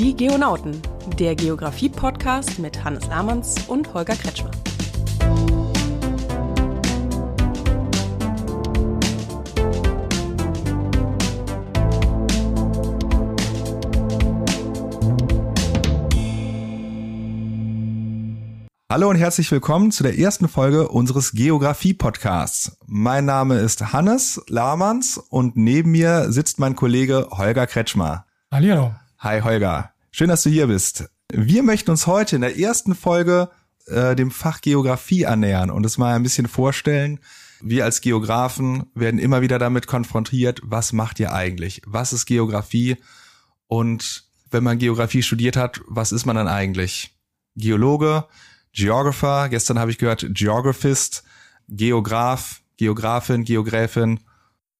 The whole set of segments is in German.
Die Geonauten, der Geografie-Podcast mit Hannes Lamanns und Holger Kretschmer. Hallo und herzlich willkommen zu der ersten Folge unseres Geografie-Podcasts. Mein Name ist Hannes Lamanns und neben mir sitzt mein Kollege Holger Kretschmer. Hallo. Hi Holger, schön, dass du hier bist. Wir möchten uns heute in der ersten Folge äh, dem Fach Geografie annähern und es mal ein bisschen vorstellen. Wir als Geografen werden immer wieder damit konfrontiert, was macht ihr eigentlich? Was ist Geografie? Und wenn man Geografie studiert hat, was ist man dann eigentlich? Geologe, Geographer, gestern habe ich gehört Geographist, Geograf, Geografin, Geogräfin.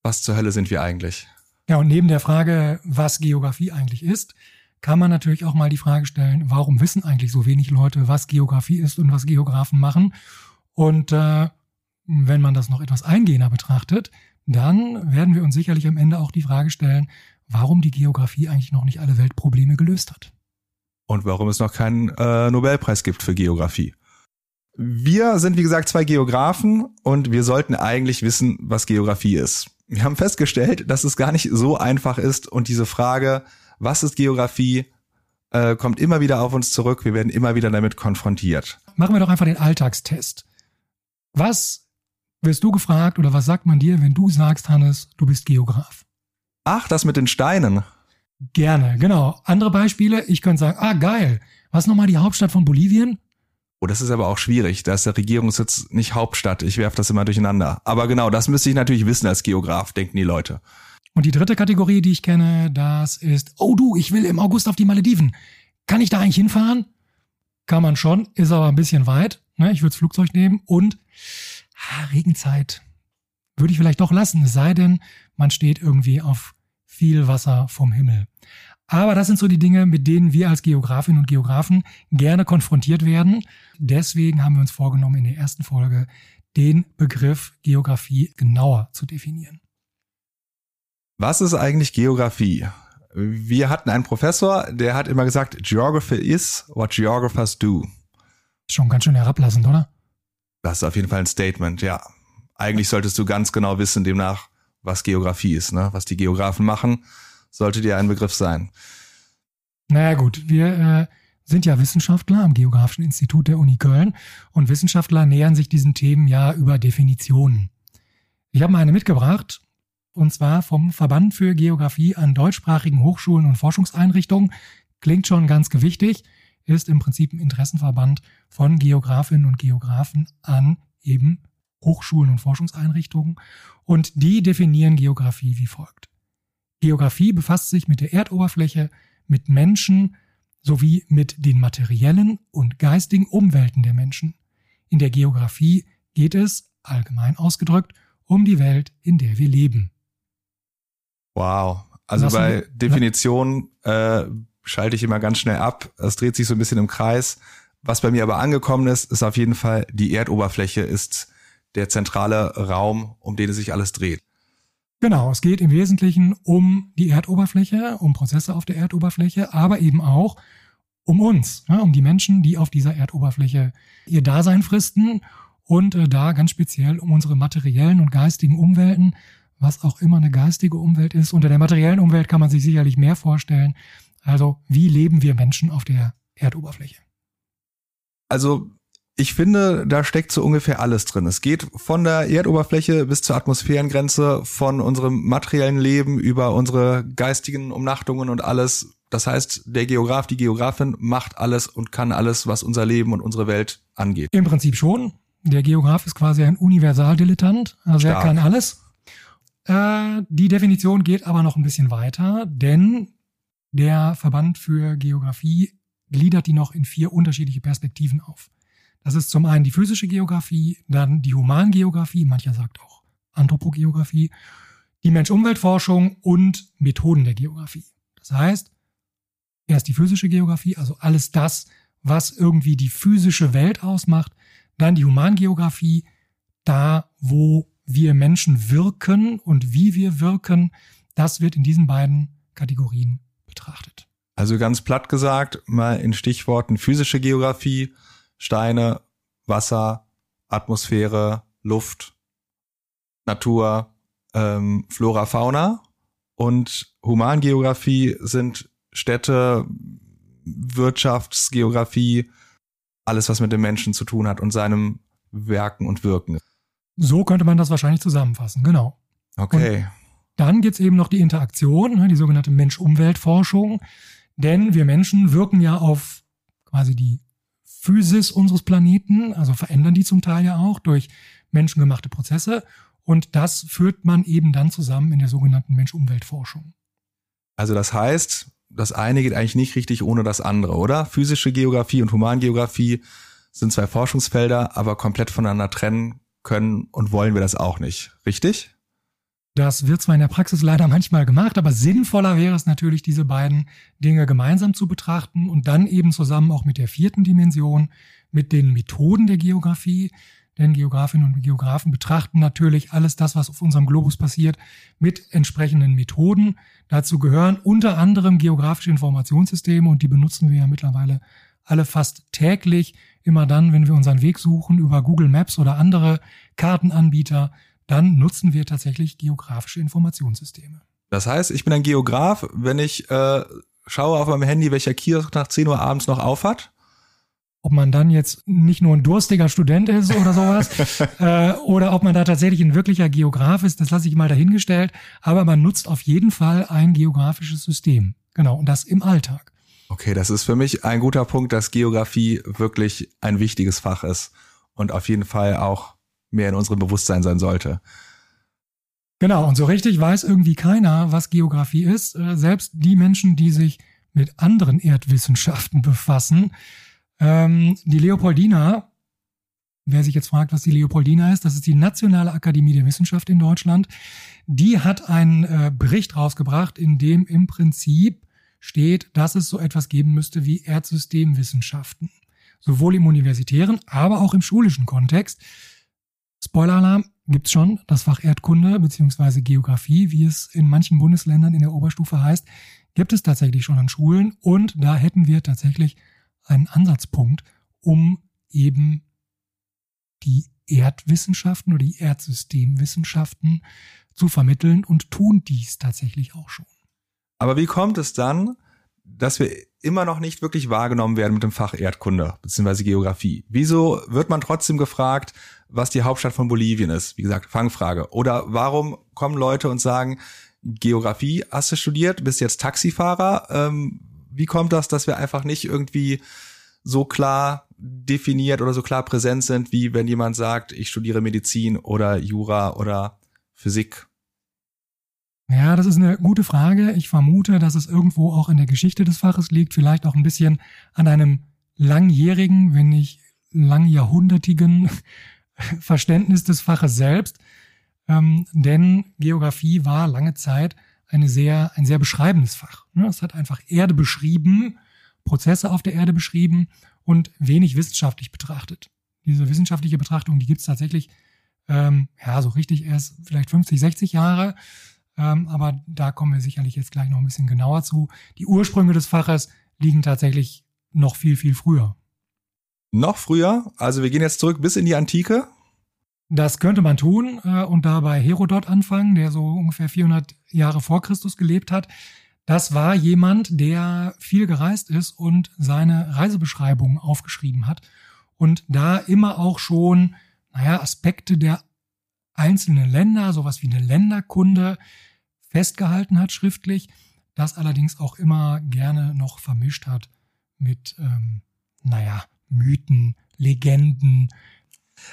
Was zur Hölle sind wir eigentlich? Ja, und neben der Frage, was Geografie eigentlich ist, kann man natürlich auch mal die Frage stellen, warum wissen eigentlich so wenig Leute, was Geografie ist und was Geografen machen? Und äh, wenn man das noch etwas eingehender betrachtet, dann werden wir uns sicherlich am Ende auch die Frage stellen, warum die Geografie eigentlich noch nicht alle Weltprobleme gelöst hat und warum es noch keinen äh, Nobelpreis gibt für Geografie. Wir sind, wie gesagt, zwei Geografen und wir sollten eigentlich wissen, was Geografie ist. Wir haben festgestellt, dass es gar nicht so einfach ist und diese Frage, was ist Geografie, äh, kommt immer wieder auf uns zurück. Wir werden immer wieder damit konfrontiert. Machen wir doch einfach den Alltagstest. Was wirst du gefragt oder was sagt man dir, wenn du sagst, Hannes, du bist Geograf? Ach, das mit den Steinen. Gerne, genau. Andere Beispiele, ich könnte sagen, ah geil, was nochmal die Hauptstadt von Bolivien? Oh, das ist aber auch schwierig. Da ist der Regierungssitz nicht Hauptstadt. Ich werfe das immer durcheinander. Aber genau, das müsste ich natürlich wissen als Geograf, denken die Leute. Und die dritte Kategorie, die ich kenne, das ist, oh du, ich will im August auf die Malediven. Kann ich da eigentlich hinfahren? Kann man schon, ist aber ein bisschen weit. Ne? Ich würde das Flugzeug nehmen und ah, Regenzeit würde ich vielleicht doch lassen, es sei denn, man steht irgendwie auf viel Wasser vom Himmel. Aber das sind so die Dinge, mit denen wir als Geografinnen und Geografen gerne konfrontiert werden. Deswegen haben wir uns vorgenommen, in der ersten Folge den Begriff Geografie genauer zu definieren. Was ist eigentlich Geografie? Wir hatten einen Professor, der hat immer gesagt, Geography is what geographers do. Schon ganz schön herablassend, oder? Das ist auf jeden Fall ein Statement, ja. Eigentlich solltest du ganz genau wissen, demnach, was Geografie ist, ne? was die Geografen machen, sollte dir ein Begriff sein. Naja gut, wir äh, sind ja Wissenschaftler am Geografischen Institut der Uni Köln und Wissenschaftler nähern sich diesen Themen ja über Definitionen. Ich habe mal eine mitgebracht, und zwar vom Verband für Geografie an deutschsprachigen Hochschulen und Forschungseinrichtungen. Klingt schon ganz gewichtig, ist im Prinzip ein Interessenverband von Geografinnen und Geografen an eben Hochschulen und Forschungseinrichtungen und die definieren Geografie wie folgt. Geografie befasst sich mit der Erdoberfläche, mit Menschen sowie mit den materiellen und geistigen Umwelten der Menschen. In der Geografie geht es, allgemein ausgedrückt, um die Welt, in der wir leben. Wow. Also Lassen bei Definition äh, schalte ich immer ganz schnell ab. Es dreht sich so ein bisschen im Kreis. Was bei mir aber angekommen ist, ist auf jeden Fall, die Erdoberfläche ist der zentrale Raum, um den es sich alles dreht. Genau, es geht im Wesentlichen um die Erdoberfläche, um Prozesse auf der Erdoberfläche, aber eben auch um uns, ja, um die Menschen, die auf dieser Erdoberfläche ihr Dasein fristen und äh, da ganz speziell um unsere materiellen und geistigen Umwelten, was auch immer eine geistige Umwelt ist. Unter der materiellen Umwelt kann man sich sicherlich mehr vorstellen. Also wie leben wir Menschen auf der Erdoberfläche? Also ich finde, da steckt so ungefähr alles drin. Es geht von der Erdoberfläche bis zur Atmosphärengrenze, von unserem materiellen Leben über unsere geistigen Umnachtungen und alles. Das heißt, der Geograf, die Geografin macht alles und kann alles, was unser Leben und unsere Welt angeht. Im Prinzip schon. Der Geograf ist quasi ein Universaldilettant, also Stark. er kann alles. Äh, die Definition geht aber noch ein bisschen weiter, denn der Verband für Geografie gliedert die noch in vier unterschiedliche Perspektiven auf. Das ist zum einen die physische Geografie, dann die Humangeografie, mancher sagt auch Anthropogeografie, die Mensch-Umwelt-Forschung und Methoden der Geografie. Das heißt, erst die physische Geografie, also alles das, was irgendwie die physische Welt ausmacht, dann die Humangeografie, da wo wir Menschen wirken und wie wir wirken, das wird in diesen beiden Kategorien betrachtet. Also ganz platt gesagt, mal in Stichworten physische Geografie, Steine, Wasser, Atmosphäre, Luft, Natur, ähm, Flora, Fauna und Humangeografie sind Städte, Wirtschaftsgeografie, alles, was mit dem Menschen zu tun hat und seinem Werken und Wirken. So könnte man das wahrscheinlich zusammenfassen, genau. Okay. Und dann gibt's eben noch die Interaktion, ne, die sogenannte Mensch-Umwelt-Forschung. Denn wir Menschen wirken ja auf quasi die Physis unseres Planeten, also verändern die zum Teil ja auch durch menschengemachte Prozesse. Und das führt man eben dann zusammen in der sogenannten Mensch-Umwelt-Forschung. Also das heißt, das eine geht eigentlich nicht richtig ohne das andere, oder? Physische Geografie und Humangeografie sind zwei Forschungsfelder, aber komplett voneinander trennen können und wollen wir das auch nicht, richtig? Das wird zwar in der Praxis leider manchmal gemacht, aber sinnvoller wäre es natürlich, diese beiden Dinge gemeinsam zu betrachten und dann eben zusammen auch mit der vierten Dimension, mit den Methoden der Geografie. Denn Geografinnen und Geografen betrachten natürlich alles das, was auf unserem Globus passiert, mit entsprechenden Methoden. Dazu gehören unter anderem geografische Informationssysteme und die benutzen wir ja mittlerweile alle fast täglich, immer dann, wenn wir unseren Weg suchen über Google Maps oder andere Kartenanbieter dann nutzen wir tatsächlich geografische Informationssysteme. Das heißt, ich bin ein Geograf, wenn ich äh, schaue auf meinem Handy, welcher Kiosk nach 10 Uhr abends noch aufhat. Ob man dann jetzt nicht nur ein durstiger Student ist oder sowas, äh, oder ob man da tatsächlich ein wirklicher Geograf ist, das lasse ich mal dahingestellt. Aber man nutzt auf jeden Fall ein geografisches System. Genau, und das im Alltag. Okay, das ist für mich ein guter Punkt, dass Geografie wirklich ein wichtiges Fach ist und auf jeden Fall auch mehr in unserem Bewusstsein sein sollte. Genau, und so richtig weiß irgendwie keiner, was Geografie ist. Äh, selbst die Menschen, die sich mit anderen Erdwissenschaften befassen. Ähm, die Leopoldina, wer sich jetzt fragt, was die Leopoldina ist, das ist die Nationale Akademie der Wissenschaft in Deutschland. Die hat einen äh, Bericht rausgebracht, in dem im Prinzip steht, dass es so etwas geben müsste wie Erdsystemwissenschaften. Sowohl im universitären, aber auch im schulischen Kontext. Spoiler-Alarm, gibt's schon das Fach Erdkunde beziehungsweise Geografie, wie es in manchen Bundesländern in der Oberstufe heißt, gibt es tatsächlich schon an Schulen und da hätten wir tatsächlich einen Ansatzpunkt, um eben die Erdwissenschaften oder die Erdsystemwissenschaften zu vermitteln und tun dies tatsächlich auch schon. Aber wie kommt es dann, dass wir immer noch nicht wirklich wahrgenommen werden mit dem Fach Erdkunde bzw. Geografie? Wieso wird man trotzdem gefragt, was die Hauptstadt von Bolivien ist. Wie gesagt, Fangfrage. Oder warum kommen Leute und sagen, Geografie hast du studiert, bist jetzt Taxifahrer? Ähm, wie kommt das, dass wir einfach nicht irgendwie so klar definiert oder so klar präsent sind, wie wenn jemand sagt, ich studiere Medizin oder Jura oder Physik? Ja, das ist eine gute Frage. Ich vermute, dass es irgendwo auch in der Geschichte des Faches liegt, vielleicht auch ein bisschen an einem langjährigen, wenn nicht langjahrhundertigen Verständnis des Faches selbst, ähm, denn Geografie war lange Zeit eine sehr, ein sehr beschreibendes Fach. Ne? Es hat einfach Erde beschrieben, Prozesse auf der Erde beschrieben und wenig wissenschaftlich betrachtet. Diese wissenschaftliche Betrachtung, die gibt es tatsächlich, ähm, ja, so richtig erst vielleicht 50, 60 Jahre. Ähm, aber da kommen wir sicherlich jetzt gleich noch ein bisschen genauer zu. Die Ursprünge des Faches liegen tatsächlich noch viel, viel früher. Noch früher, also wir gehen jetzt zurück bis in die Antike. Das könnte man tun äh, und dabei Herodot anfangen, der so ungefähr 400 Jahre vor Christus gelebt hat. Das war jemand, der viel gereist ist und seine Reisebeschreibungen aufgeschrieben hat und da immer auch schon, naja, Aspekte der einzelnen Länder, sowas wie eine Länderkunde festgehalten hat schriftlich, das allerdings auch immer gerne noch vermischt hat mit, ähm, naja, Mythen, Legenden.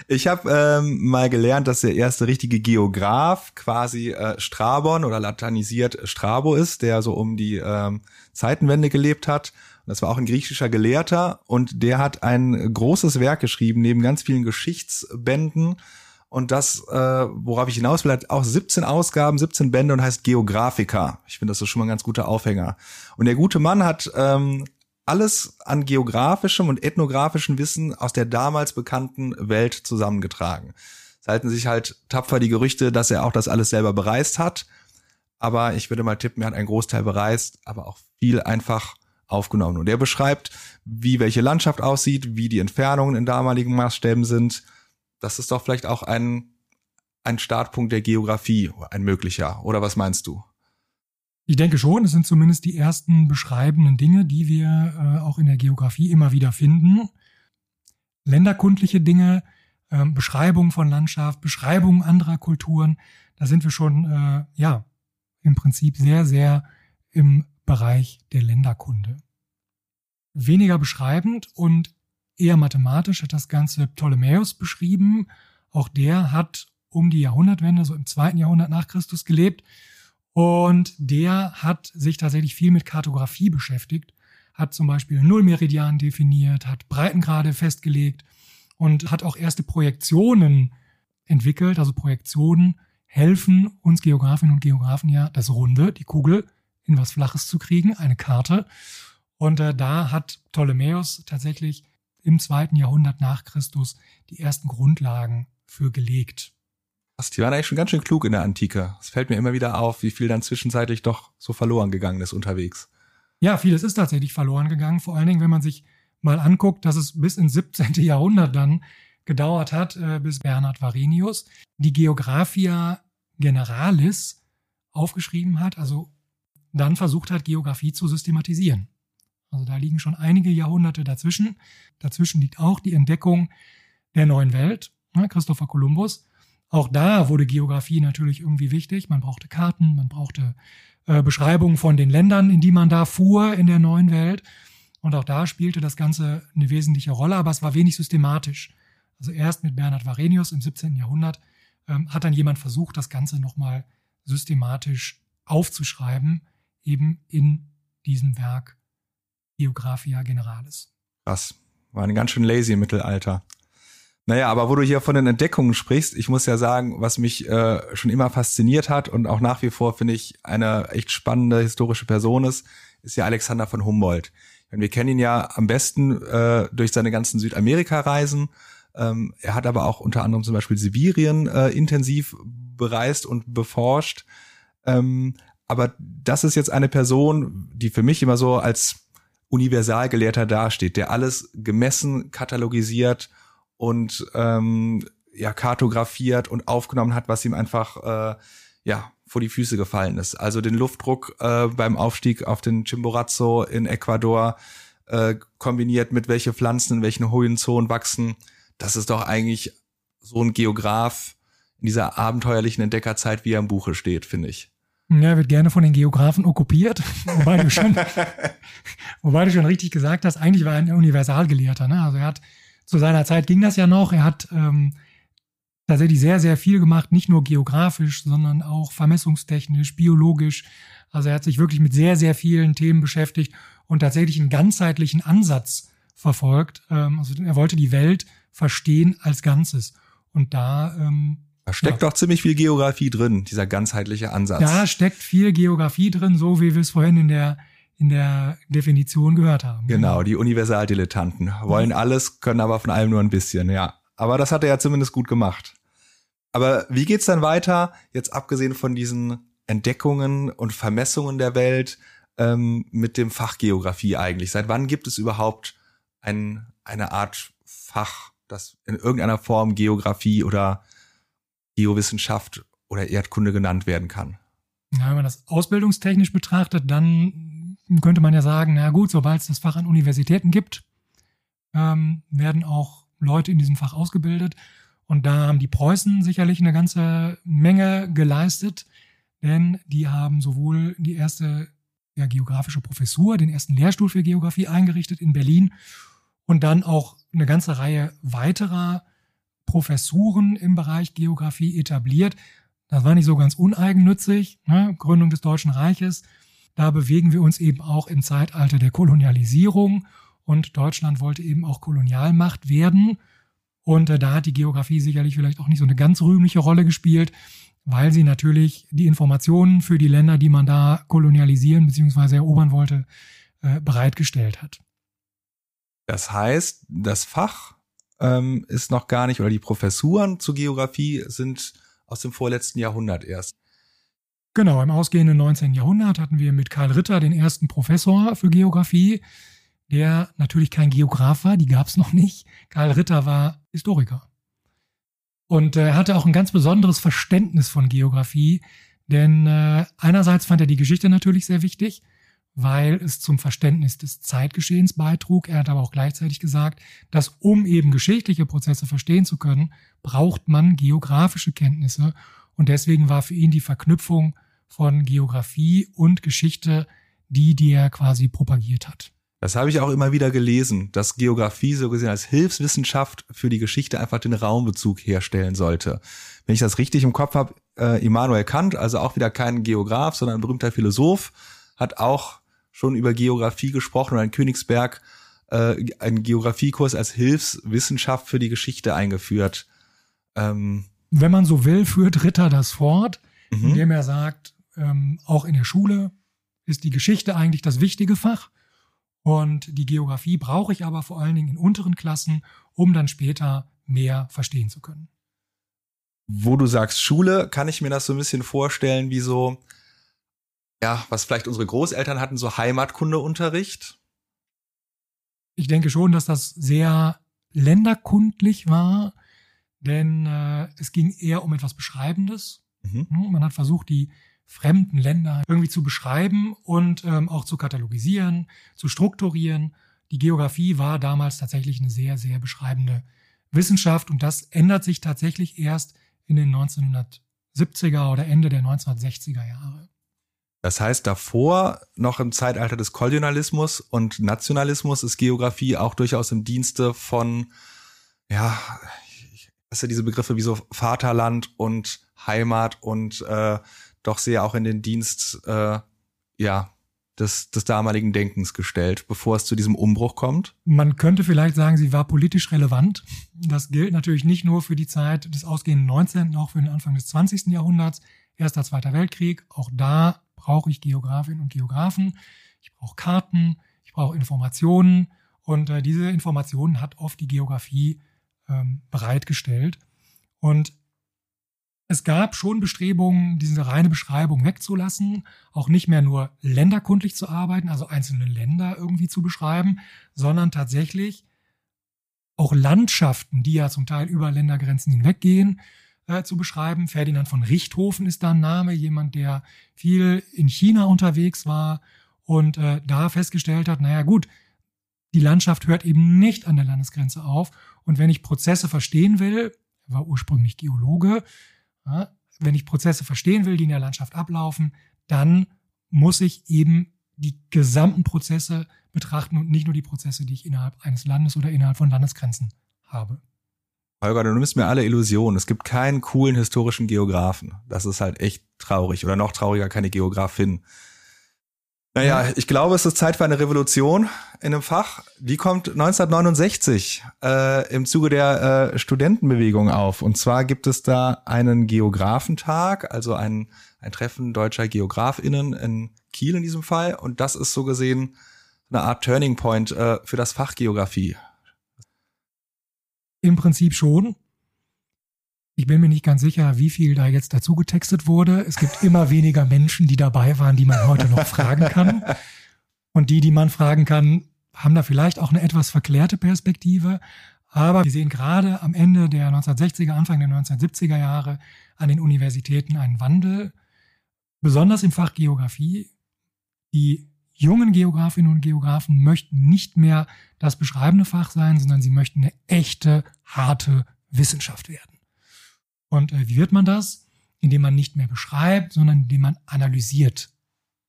Ich habe ähm, mal gelernt, dass der erste richtige Geograf quasi äh, Strabon oder latinisiert Strabo ist, der so um die ähm, Zeitenwende gelebt hat. Das war auch ein griechischer Gelehrter und der hat ein großes Werk geschrieben, neben ganz vielen Geschichtsbänden. Und das, äh, worauf ich hinaus will, hat auch 17 Ausgaben, 17 Bände und heißt Geographica. Ich finde, das ist schon mal ein ganz guter Aufhänger. Und der gute Mann hat ähm, alles an geografischem und ethnografischem Wissen aus der damals bekannten Welt zusammengetragen. Es halten sich halt tapfer die Gerüchte, dass er auch das alles selber bereist hat. Aber ich würde mal tippen, er hat einen Großteil bereist, aber auch viel einfach aufgenommen. Und er beschreibt, wie welche Landschaft aussieht, wie die Entfernungen in damaligen Maßstäben sind. Das ist doch vielleicht auch ein, ein Startpunkt der Geografie, ein möglicher. Oder was meinst du? Ich denke schon, es sind zumindest die ersten beschreibenden Dinge, die wir äh, auch in der Geografie immer wieder finden. Länderkundliche Dinge, äh, Beschreibung von Landschaft, Beschreibung anderer Kulturen, da sind wir schon, äh, ja, im Prinzip sehr, sehr im Bereich der Länderkunde. Weniger beschreibend und eher mathematisch hat das Ganze Ptolemäus beschrieben. Auch der hat um die Jahrhundertwende, so im zweiten Jahrhundert nach Christus gelebt und der hat sich tatsächlich viel mit Kartografie beschäftigt, hat zum Beispiel Nullmeridian definiert, hat Breitengrade festgelegt und hat auch erste Projektionen entwickelt. Also Projektionen helfen uns Geografinnen und Geografen ja, das Runde, die Kugel, in was Flaches zu kriegen, eine Karte. Und äh, da hat Ptolemäus tatsächlich im zweiten Jahrhundert nach Christus die ersten Grundlagen für gelegt. Die waren eigentlich schon ganz schön klug in der Antike. Es fällt mir immer wieder auf, wie viel dann zwischenzeitlich doch so verloren gegangen ist unterwegs. Ja, vieles ist tatsächlich verloren gegangen. Vor allen Dingen, wenn man sich mal anguckt, dass es bis ins 17. Jahrhundert dann gedauert hat, äh, bis Bernhard Varenius die Geographia Generalis aufgeschrieben hat, also dann versucht hat, Geografie zu systematisieren. Also da liegen schon einige Jahrhunderte dazwischen. Dazwischen liegt auch die Entdeckung der neuen Welt, ne, Christopher Columbus, auch da wurde Geografie natürlich irgendwie wichtig. Man brauchte Karten, man brauchte äh, Beschreibungen von den Ländern, in die man da fuhr in der neuen Welt. Und auch da spielte das Ganze eine wesentliche Rolle, aber es war wenig systematisch. Also erst mit Bernhard Varenius im 17. Jahrhundert ähm, hat dann jemand versucht, das Ganze nochmal systematisch aufzuschreiben, eben in diesem Werk Geographia Generalis. Das war ein ganz schön lazy im Mittelalter. Naja, aber wo du hier von den Entdeckungen sprichst, ich muss ja sagen, was mich äh, schon immer fasziniert hat und auch nach wie vor finde ich eine echt spannende historische Person ist, ist ja Alexander von Humboldt. Wir kennen ihn ja am besten äh, durch seine ganzen Südamerika-Reisen. Ähm, er hat aber auch unter anderem zum Beispiel Sibirien äh, intensiv bereist und beforscht. Ähm, aber das ist jetzt eine Person, die für mich immer so als Universalgelehrter dasteht, der alles gemessen, katalogisiert und ähm, ja kartografiert und aufgenommen hat, was ihm einfach äh, ja vor die Füße gefallen ist. Also den Luftdruck äh, beim Aufstieg auf den Chimborazo in Ecuador äh, kombiniert mit welche Pflanzen in welchen hohen Zonen wachsen. Das ist doch eigentlich so ein Geograf in dieser abenteuerlichen Entdeckerzeit, wie er im Buche steht, finde ich. Ja, wird gerne von den Geografen okkupiert, wobei du schon, wobei du schon richtig gesagt hast, eigentlich war er ein Universalgelehrter. Ne? Also er hat zu seiner Zeit ging das ja noch. Er hat ähm, tatsächlich sehr, sehr viel gemacht, nicht nur geografisch, sondern auch vermessungstechnisch, biologisch. Also er hat sich wirklich mit sehr, sehr vielen Themen beschäftigt und tatsächlich einen ganzheitlichen Ansatz verfolgt. Ähm, also er wollte die Welt verstehen als Ganzes. Und da ähm, da steckt ja. doch ziemlich viel Geografie drin, dieser ganzheitliche Ansatz. Da steckt viel Geografie drin, so wie wir es vorhin in der in der Definition gehört haben. Genau, die Universaldilettanten wollen alles, können aber von allem nur ein bisschen, ja. Aber das hat er ja zumindest gut gemacht. Aber wie geht's dann weiter, jetzt abgesehen von diesen Entdeckungen und Vermessungen der Welt, ähm, mit dem Fach Geografie eigentlich? Seit wann gibt es überhaupt ein, eine Art Fach, das in irgendeiner Form Geografie oder Geowissenschaft oder Erdkunde genannt werden kann? Ja, wenn man das ausbildungstechnisch betrachtet, dann könnte man ja sagen, na gut, sobald es das Fach an Universitäten gibt, ähm, werden auch Leute in diesem Fach ausgebildet. Und da haben die Preußen sicherlich eine ganze Menge geleistet, denn die haben sowohl die erste ja, geografische Professur, den ersten Lehrstuhl für Geografie eingerichtet in Berlin und dann auch eine ganze Reihe weiterer Professuren im Bereich Geografie etabliert. Das war nicht so ganz uneigennützig, ne? Gründung des Deutschen Reiches, da bewegen wir uns eben auch im Zeitalter der Kolonialisierung und Deutschland wollte eben auch Kolonialmacht werden. Und äh, da hat die Geografie sicherlich vielleicht auch nicht so eine ganz rühmliche Rolle gespielt, weil sie natürlich die Informationen für die Länder, die man da kolonialisieren bzw. erobern wollte, äh, bereitgestellt hat. Das heißt, das Fach ähm, ist noch gar nicht, oder die Professuren zur Geografie sind aus dem vorletzten Jahrhundert erst. Genau, im ausgehenden 19. Jahrhundert hatten wir mit Karl Ritter den ersten Professor für Geografie, der natürlich kein Geograf war, die gab es noch nicht. Karl Ritter war Historiker. Und er hatte auch ein ganz besonderes Verständnis von Geografie, denn äh, einerseits fand er die Geschichte natürlich sehr wichtig, weil es zum Verständnis des Zeitgeschehens beitrug. Er hat aber auch gleichzeitig gesagt, dass um eben geschichtliche Prozesse verstehen zu können, braucht man geografische Kenntnisse. Und deswegen war für ihn die Verknüpfung von Geografie und Geschichte die, die er quasi propagiert hat. Das habe ich auch immer wieder gelesen, dass Geografie so gesehen als Hilfswissenschaft für die Geschichte einfach den Raumbezug herstellen sollte. Wenn ich das richtig im Kopf habe, äh, Immanuel Kant, also auch wieder kein Geograf, sondern ein berühmter Philosoph, hat auch schon über Geografie gesprochen und in Königsberg äh, einen Geografiekurs als Hilfswissenschaft für die Geschichte eingeführt. Ähm, Wenn man so will, führt Ritter das fort, mhm. indem er sagt, ähm, auch in der Schule ist die Geschichte eigentlich das wichtige Fach und die Geografie brauche ich aber vor allen Dingen in unteren Klassen, um dann später mehr verstehen zu können. Wo du sagst Schule, kann ich mir das so ein bisschen vorstellen, wie so, ja, was vielleicht unsere Großeltern hatten, so Heimatkundeunterricht? Ich denke schon, dass das sehr länderkundlich war, denn äh, es ging eher um etwas Beschreibendes. Mhm. Man hat versucht, die fremden Länder irgendwie zu beschreiben und ähm, auch zu katalogisieren, zu strukturieren. Die Geografie war damals tatsächlich eine sehr, sehr beschreibende Wissenschaft und das ändert sich tatsächlich erst in den 1970er oder Ende der 1960er Jahre. Das heißt, davor, noch im Zeitalter des Kolonialismus und Nationalismus, ist Geografie auch durchaus im Dienste von, ja, was ja diese Begriffe wie so Vaterland und Heimat und äh, doch sehr auch in den Dienst äh, ja des, des damaligen Denkens gestellt, bevor es zu diesem Umbruch kommt? Man könnte vielleicht sagen, sie war politisch relevant. Das gilt natürlich nicht nur für die Zeit des ausgehenden 19., auch für den Anfang des 20. Jahrhunderts. Erster, Zweiter Weltkrieg. Auch da brauche ich Geografinnen und Geografen. Ich brauche Karten, ich brauche Informationen. Und äh, diese Informationen hat oft die Geografie ähm, bereitgestellt. Und es gab schon Bestrebungen, diese reine Beschreibung wegzulassen, auch nicht mehr nur länderkundlich zu arbeiten, also einzelne Länder irgendwie zu beschreiben, sondern tatsächlich auch Landschaften, die ja zum Teil über Ländergrenzen hinweggehen, äh, zu beschreiben. Ferdinand von Richthofen ist da ein Name, jemand, der viel in China unterwegs war und äh, da festgestellt hat, naja gut, die Landschaft hört eben nicht an der Landesgrenze auf. Und wenn ich Prozesse verstehen will, er war ursprünglich Geologe, ja, wenn ich Prozesse verstehen will, die in der Landschaft ablaufen, dann muss ich eben die gesamten Prozesse betrachten und nicht nur die Prozesse, die ich innerhalb eines Landes oder innerhalb von Landesgrenzen habe. Holger, du nimmst mir alle Illusionen. Es gibt keinen coolen historischen Geografen. Das ist halt echt traurig. Oder noch trauriger, keine Geografin. Naja, ich glaube, es ist Zeit für eine Revolution in einem Fach. Die kommt 1969 äh, im Zuge der äh, Studentenbewegung auf. Und zwar gibt es da einen Geografentag, also ein, ein Treffen deutscher GeografInnen in Kiel in diesem Fall. Und das ist so gesehen eine Art Turning Point äh, für das Fach Geografie. Im Prinzip schon. Ich bin mir nicht ganz sicher, wie viel da jetzt dazu getextet wurde. Es gibt immer weniger Menschen, die dabei waren, die man heute noch fragen kann. Und die, die man fragen kann, haben da vielleicht auch eine etwas verklärte Perspektive. Aber wir sehen gerade am Ende der 1960er, Anfang der 1970er Jahre an den Universitäten einen Wandel, besonders im Fach Geografie. Die jungen Geografinnen und Geografen möchten nicht mehr das beschreibende Fach sein, sondern sie möchten eine echte, harte Wissenschaft werden. Und äh, wie wird man das? Indem man nicht mehr beschreibt, sondern indem man analysiert.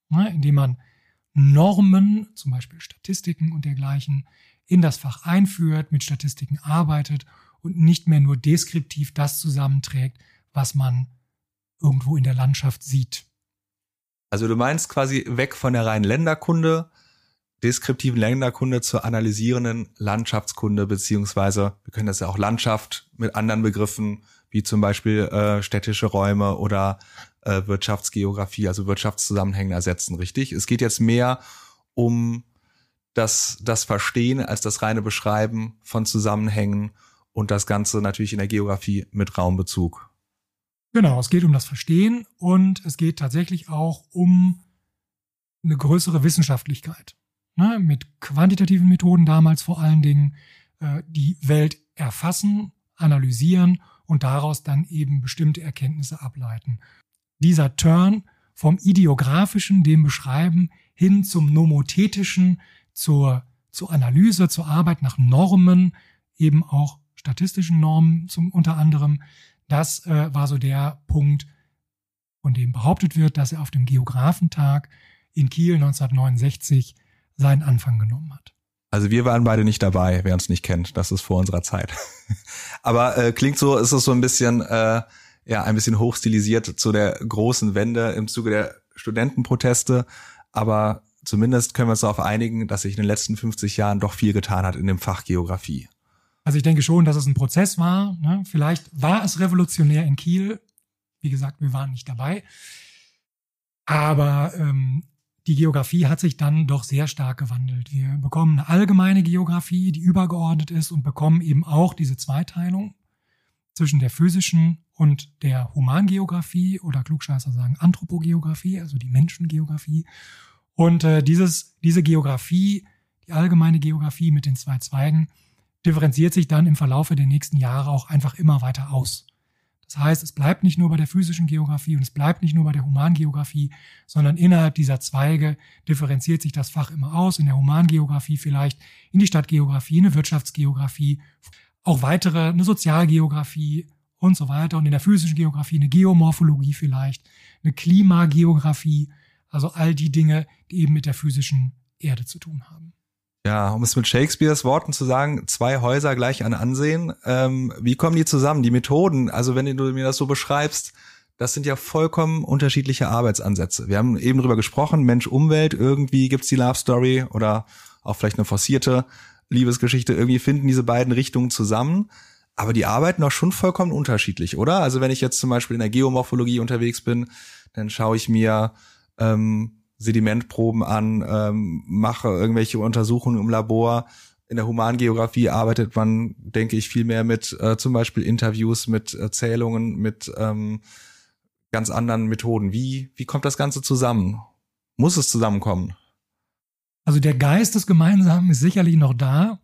Ne? Indem man Normen, zum Beispiel Statistiken und dergleichen, in das Fach einführt, mit Statistiken arbeitet und nicht mehr nur deskriptiv das zusammenträgt, was man irgendwo in der Landschaft sieht. Also du meinst quasi weg von der reinen Länderkunde, deskriptiven Länderkunde zur analysierenden Landschaftskunde, beziehungsweise wir können das ja auch Landschaft mit anderen Begriffen wie zum Beispiel äh, städtische Räume oder äh, Wirtschaftsgeografie, also Wirtschaftszusammenhänge ersetzen, richtig? Es geht jetzt mehr um das, das Verstehen als das reine Beschreiben von Zusammenhängen und das Ganze natürlich in der Geografie mit Raumbezug. Genau, es geht um das Verstehen und es geht tatsächlich auch um eine größere Wissenschaftlichkeit. Ne? Mit quantitativen Methoden damals vor allen Dingen äh, die Welt erfassen, analysieren und daraus dann eben bestimmte Erkenntnisse ableiten. Dieser Turn vom ideografischen, dem Beschreiben, hin zum nomothetischen, zur, zur Analyse, zur Arbeit nach Normen, eben auch statistischen Normen zum unter anderem, das äh, war so der Punkt, von dem behauptet wird, dass er auf dem Geographentag in Kiel 1969 seinen Anfang genommen hat. Also wir waren beide nicht dabei, wer uns nicht kennt. Das ist vor unserer Zeit. Aber äh, klingt so, ist es so ein bisschen, äh, ja, ein bisschen hochstilisiert zu der großen Wende im Zuge der Studentenproteste. Aber zumindest können wir uns darauf einigen, dass sich in den letzten 50 Jahren doch viel getan hat in dem Fach Geografie. Also ich denke schon, dass es ein Prozess war. Ne? Vielleicht war es revolutionär in Kiel. Wie gesagt, wir waren nicht dabei. Aber ähm, die Geografie hat sich dann doch sehr stark gewandelt. Wir bekommen eine allgemeine Geografie, die übergeordnet ist und bekommen eben auch diese Zweiteilung zwischen der physischen und der Humangeografie oder Klugscheißer sagen Anthropogeografie, also die Menschengeografie. Und äh, dieses, diese Geografie, die allgemeine Geografie mit den zwei Zweigen, differenziert sich dann im Verlaufe der nächsten Jahre auch einfach immer weiter aus. Das heißt, es bleibt nicht nur bei der physischen Geografie und es bleibt nicht nur bei der Humangeografie, sondern innerhalb dieser Zweige differenziert sich das Fach immer aus. In der Humangeografie vielleicht in die Stadtgeografie, eine Wirtschaftsgeografie, auch weitere, eine Sozialgeografie und so weiter. Und in der physischen Geografie eine Geomorphologie vielleicht, eine Klimageografie, also all die Dinge, die eben mit der physischen Erde zu tun haben. Ja, um es mit Shakespeares Worten zu sagen, zwei Häuser gleich an Ansehen. Ähm, wie kommen die zusammen? Die Methoden, also wenn du mir das so beschreibst, das sind ja vollkommen unterschiedliche Arbeitsansätze. Wir haben eben drüber gesprochen, Mensch, Umwelt, irgendwie gibt's die Love Story oder auch vielleicht eine forcierte Liebesgeschichte. Irgendwie finden diese beiden Richtungen zusammen. Aber die arbeiten auch schon vollkommen unterschiedlich, oder? Also wenn ich jetzt zum Beispiel in der Geomorphologie unterwegs bin, dann schaue ich mir ähm, Sedimentproben an, ähm, mache irgendwelche Untersuchungen im Labor. In der Humangeografie arbeitet man, denke ich, viel mehr mit äh, zum Beispiel Interviews, mit Erzählungen, mit ähm, ganz anderen Methoden. Wie, wie kommt das Ganze zusammen? Muss es zusammenkommen? Also der Geist des Gemeinsamen ist sicherlich noch da,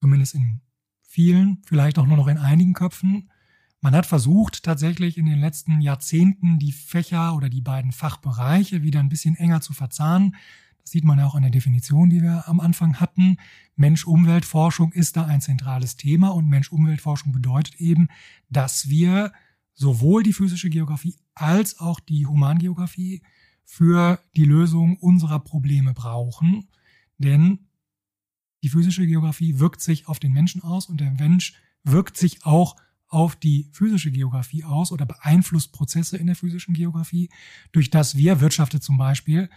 zumindest in vielen, vielleicht auch nur noch in einigen Köpfen. Man hat versucht, tatsächlich in den letzten Jahrzehnten die Fächer oder die beiden Fachbereiche wieder ein bisschen enger zu verzahnen. Das sieht man ja auch an der Definition, die wir am Anfang hatten. Mensch-Umwelt-Forschung ist da ein zentrales Thema und Mensch-Umwelt-Forschung bedeutet eben, dass wir sowohl die physische Geografie als auch die Humangeografie für die Lösung unserer Probleme brauchen. Denn die physische Geografie wirkt sich auf den Menschen aus und der Mensch wirkt sich auch auf die physische Geografie aus oder beeinflusst Prozesse in der physischen Geografie, durch das wir wirtschaftet zum Beispiel.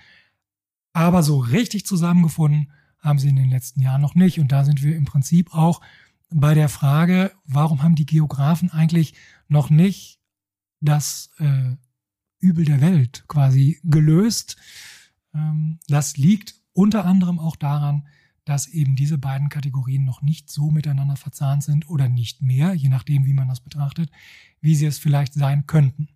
Aber so richtig zusammengefunden haben sie in den letzten Jahren noch nicht. Und da sind wir im Prinzip auch bei der Frage, warum haben die Geografen eigentlich noch nicht das äh, Übel der Welt quasi gelöst? Ähm, das liegt unter anderem auch daran, dass eben diese beiden Kategorien noch nicht so miteinander verzahnt sind oder nicht mehr, je nachdem, wie man das betrachtet, wie sie es vielleicht sein könnten.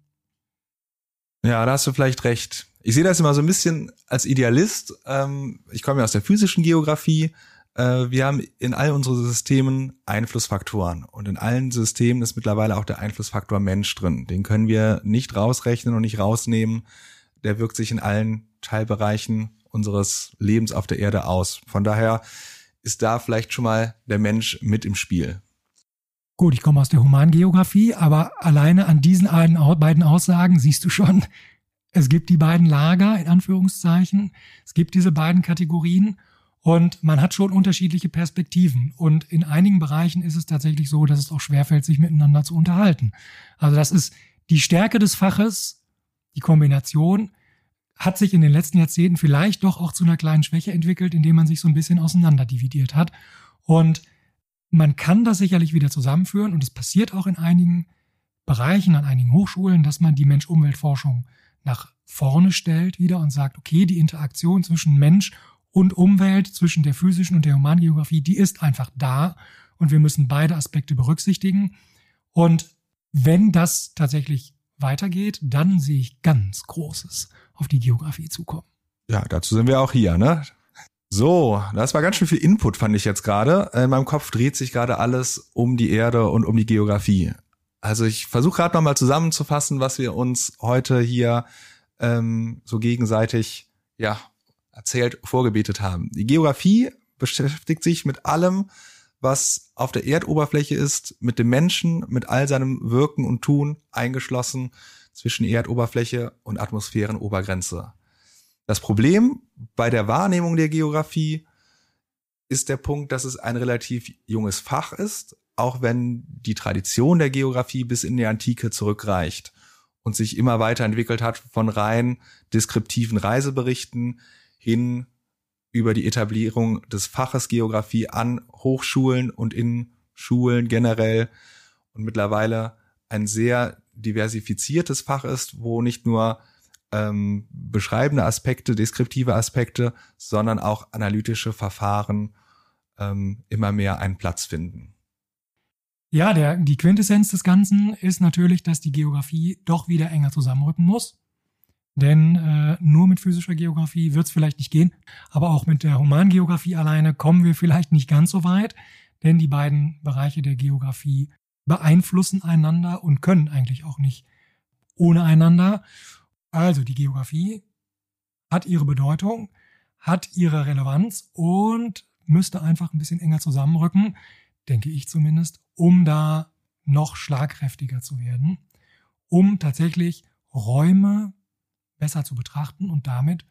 Ja, da hast du vielleicht recht. Ich sehe das immer so ein bisschen als Idealist. Ähm, ich komme ja aus der physischen Geografie. Äh, wir haben in all unseren Systemen Einflussfaktoren und in allen Systemen ist mittlerweile auch der Einflussfaktor Mensch drin. Den können wir nicht rausrechnen und nicht rausnehmen. Der wirkt sich in allen Teilbereichen unseres Lebens auf der Erde aus. Von daher ist da vielleicht schon mal der Mensch mit im Spiel. Gut, ich komme aus der Humangeografie, aber alleine an diesen beiden Aussagen siehst du schon, es gibt die beiden Lager in Anführungszeichen, es gibt diese beiden Kategorien und man hat schon unterschiedliche Perspektiven. Und in einigen Bereichen ist es tatsächlich so, dass es auch schwerfällt, sich miteinander zu unterhalten. Also das ist die Stärke des Faches, die Kombination hat sich in den letzten Jahrzehnten vielleicht doch auch zu einer kleinen Schwäche entwickelt, indem man sich so ein bisschen auseinanderdividiert hat. Und man kann das sicherlich wieder zusammenführen und es passiert auch in einigen Bereichen, an einigen Hochschulen, dass man die Mensch-Umwelt-Forschung nach vorne stellt wieder und sagt, okay, die Interaktion zwischen Mensch und Umwelt, zwischen der physischen und der Humangeografie, die ist einfach da und wir müssen beide Aspekte berücksichtigen. Und wenn das tatsächlich weitergeht, dann sehe ich ganz Großes auf die Geografie zukommen. Ja, dazu sind wir auch hier, ne? So, das war ganz schön viel Input, fand ich jetzt gerade. In meinem Kopf dreht sich gerade alles um die Erde und um die Geografie. Also ich versuche gerade nochmal zusammenzufassen, was wir uns heute hier ähm, so gegenseitig ja erzählt, vorgebetet haben. Die Geografie beschäftigt sich mit allem, was auf der Erdoberfläche ist, mit dem Menschen, mit all seinem Wirken und Tun eingeschlossen zwischen Erdoberfläche und Atmosphärenobergrenze. Das Problem bei der Wahrnehmung der Geografie ist der Punkt, dass es ein relativ junges Fach ist, auch wenn die Tradition der Geografie bis in die Antike zurückreicht und sich immer weiterentwickelt hat von rein deskriptiven Reiseberichten hin über die Etablierung des Faches Geografie an Hochschulen und in Schulen generell und mittlerweile ein sehr diversifiziertes Fach ist, wo nicht nur ähm, beschreibende Aspekte, deskriptive Aspekte, sondern auch analytische Verfahren ähm, immer mehr einen Platz finden. Ja, der, die Quintessenz des Ganzen ist natürlich, dass die Geografie doch wieder enger zusammenrücken muss. Denn äh, nur mit physischer Geografie wird es vielleicht nicht gehen, aber auch mit der Humangeografie alleine kommen wir vielleicht nicht ganz so weit, denn die beiden Bereiche der Geografie beeinflussen einander und können eigentlich auch nicht ohne einander. Also die Geografie hat ihre Bedeutung, hat ihre Relevanz und müsste einfach ein bisschen enger zusammenrücken, denke ich zumindest, um da noch schlagkräftiger zu werden, um tatsächlich Räume besser zu betrachten und damit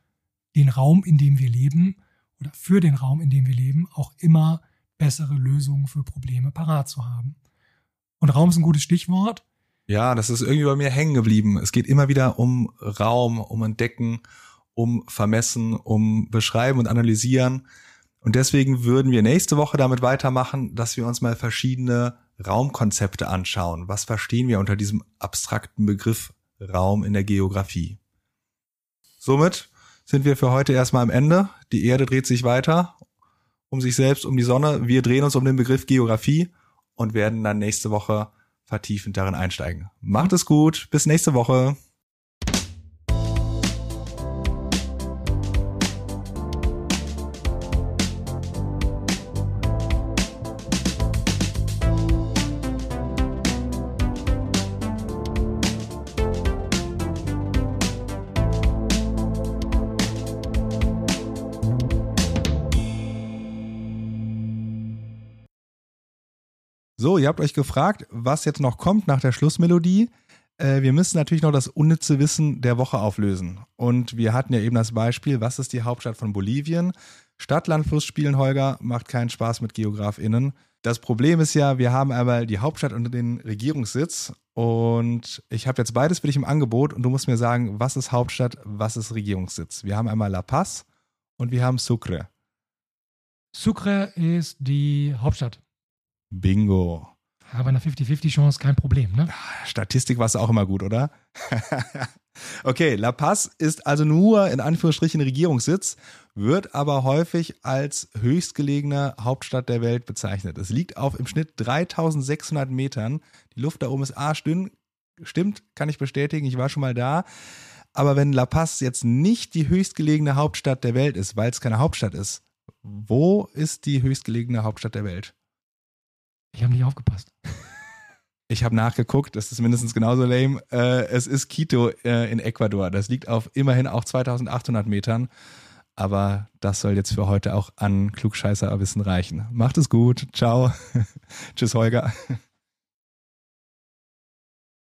den Raum, in dem wir leben oder für den Raum, in dem wir leben, auch immer bessere Lösungen für Probleme parat zu haben. Und Raum ist ein gutes Stichwort. Ja, das ist irgendwie bei mir hängen geblieben. Es geht immer wieder um Raum, um Entdecken, um Vermessen, um Beschreiben und Analysieren. Und deswegen würden wir nächste Woche damit weitermachen, dass wir uns mal verschiedene Raumkonzepte anschauen. Was verstehen wir unter diesem abstrakten Begriff Raum in der Geografie? Somit sind wir für heute erstmal am Ende. Die Erde dreht sich weiter um sich selbst, um die Sonne. Wir drehen uns um den Begriff Geografie und werden dann nächste Woche vertiefend darin einsteigen. Macht es gut. Bis nächste Woche. Ihr habt euch gefragt, was jetzt noch kommt nach der Schlussmelodie. Äh, wir müssen natürlich noch das unnütze Wissen der Woche auflösen. Und wir hatten ja eben das Beispiel, was ist die Hauptstadt von Bolivien? Stadt, Land, Fluss spielen, Holger, macht keinen Spaß mit GeografInnen. Das Problem ist ja, wir haben einmal die Hauptstadt und den Regierungssitz. Und ich habe jetzt beides für dich im Angebot und du musst mir sagen, was ist Hauptstadt, was ist Regierungssitz? Wir haben einmal La Paz und wir haben Sucre. Sucre ist die Hauptstadt. Bingo. Aber eine 50-50-Chance kein Problem, ne? Statistik war es auch immer gut, oder? okay, La Paz ist also nur in Anführungsstrichen Regierungssitz, wird aber häufig als höchstgelegene Hauptstadt der Welt bezeichnet. Es liegt auf im Schnitt 3600 Metern. Die Luft da oben ist arschdünn. Stimmt, kann ich bestätigen. Ich war schon mal da. Aber wenn La Paz jetzt nicht die höchstgelegene Hauptstadt der Welt ist, weil es keine Hauptstadt ist, wo ist die höchstgelegene Hauptstadt der Welt? Ich habe nicht aufgepasst. Ich habe nachgeguckt, das ist mindestens genauso lame. Äh, es ist Quito äh, in Ecuador. Das liegt auf immerhin auch 2800 Metern. Aber das soll jetzt für heute auch an Klugscheißerwissen reichen. Macht es gut. Ciao. Tschüss, Holger.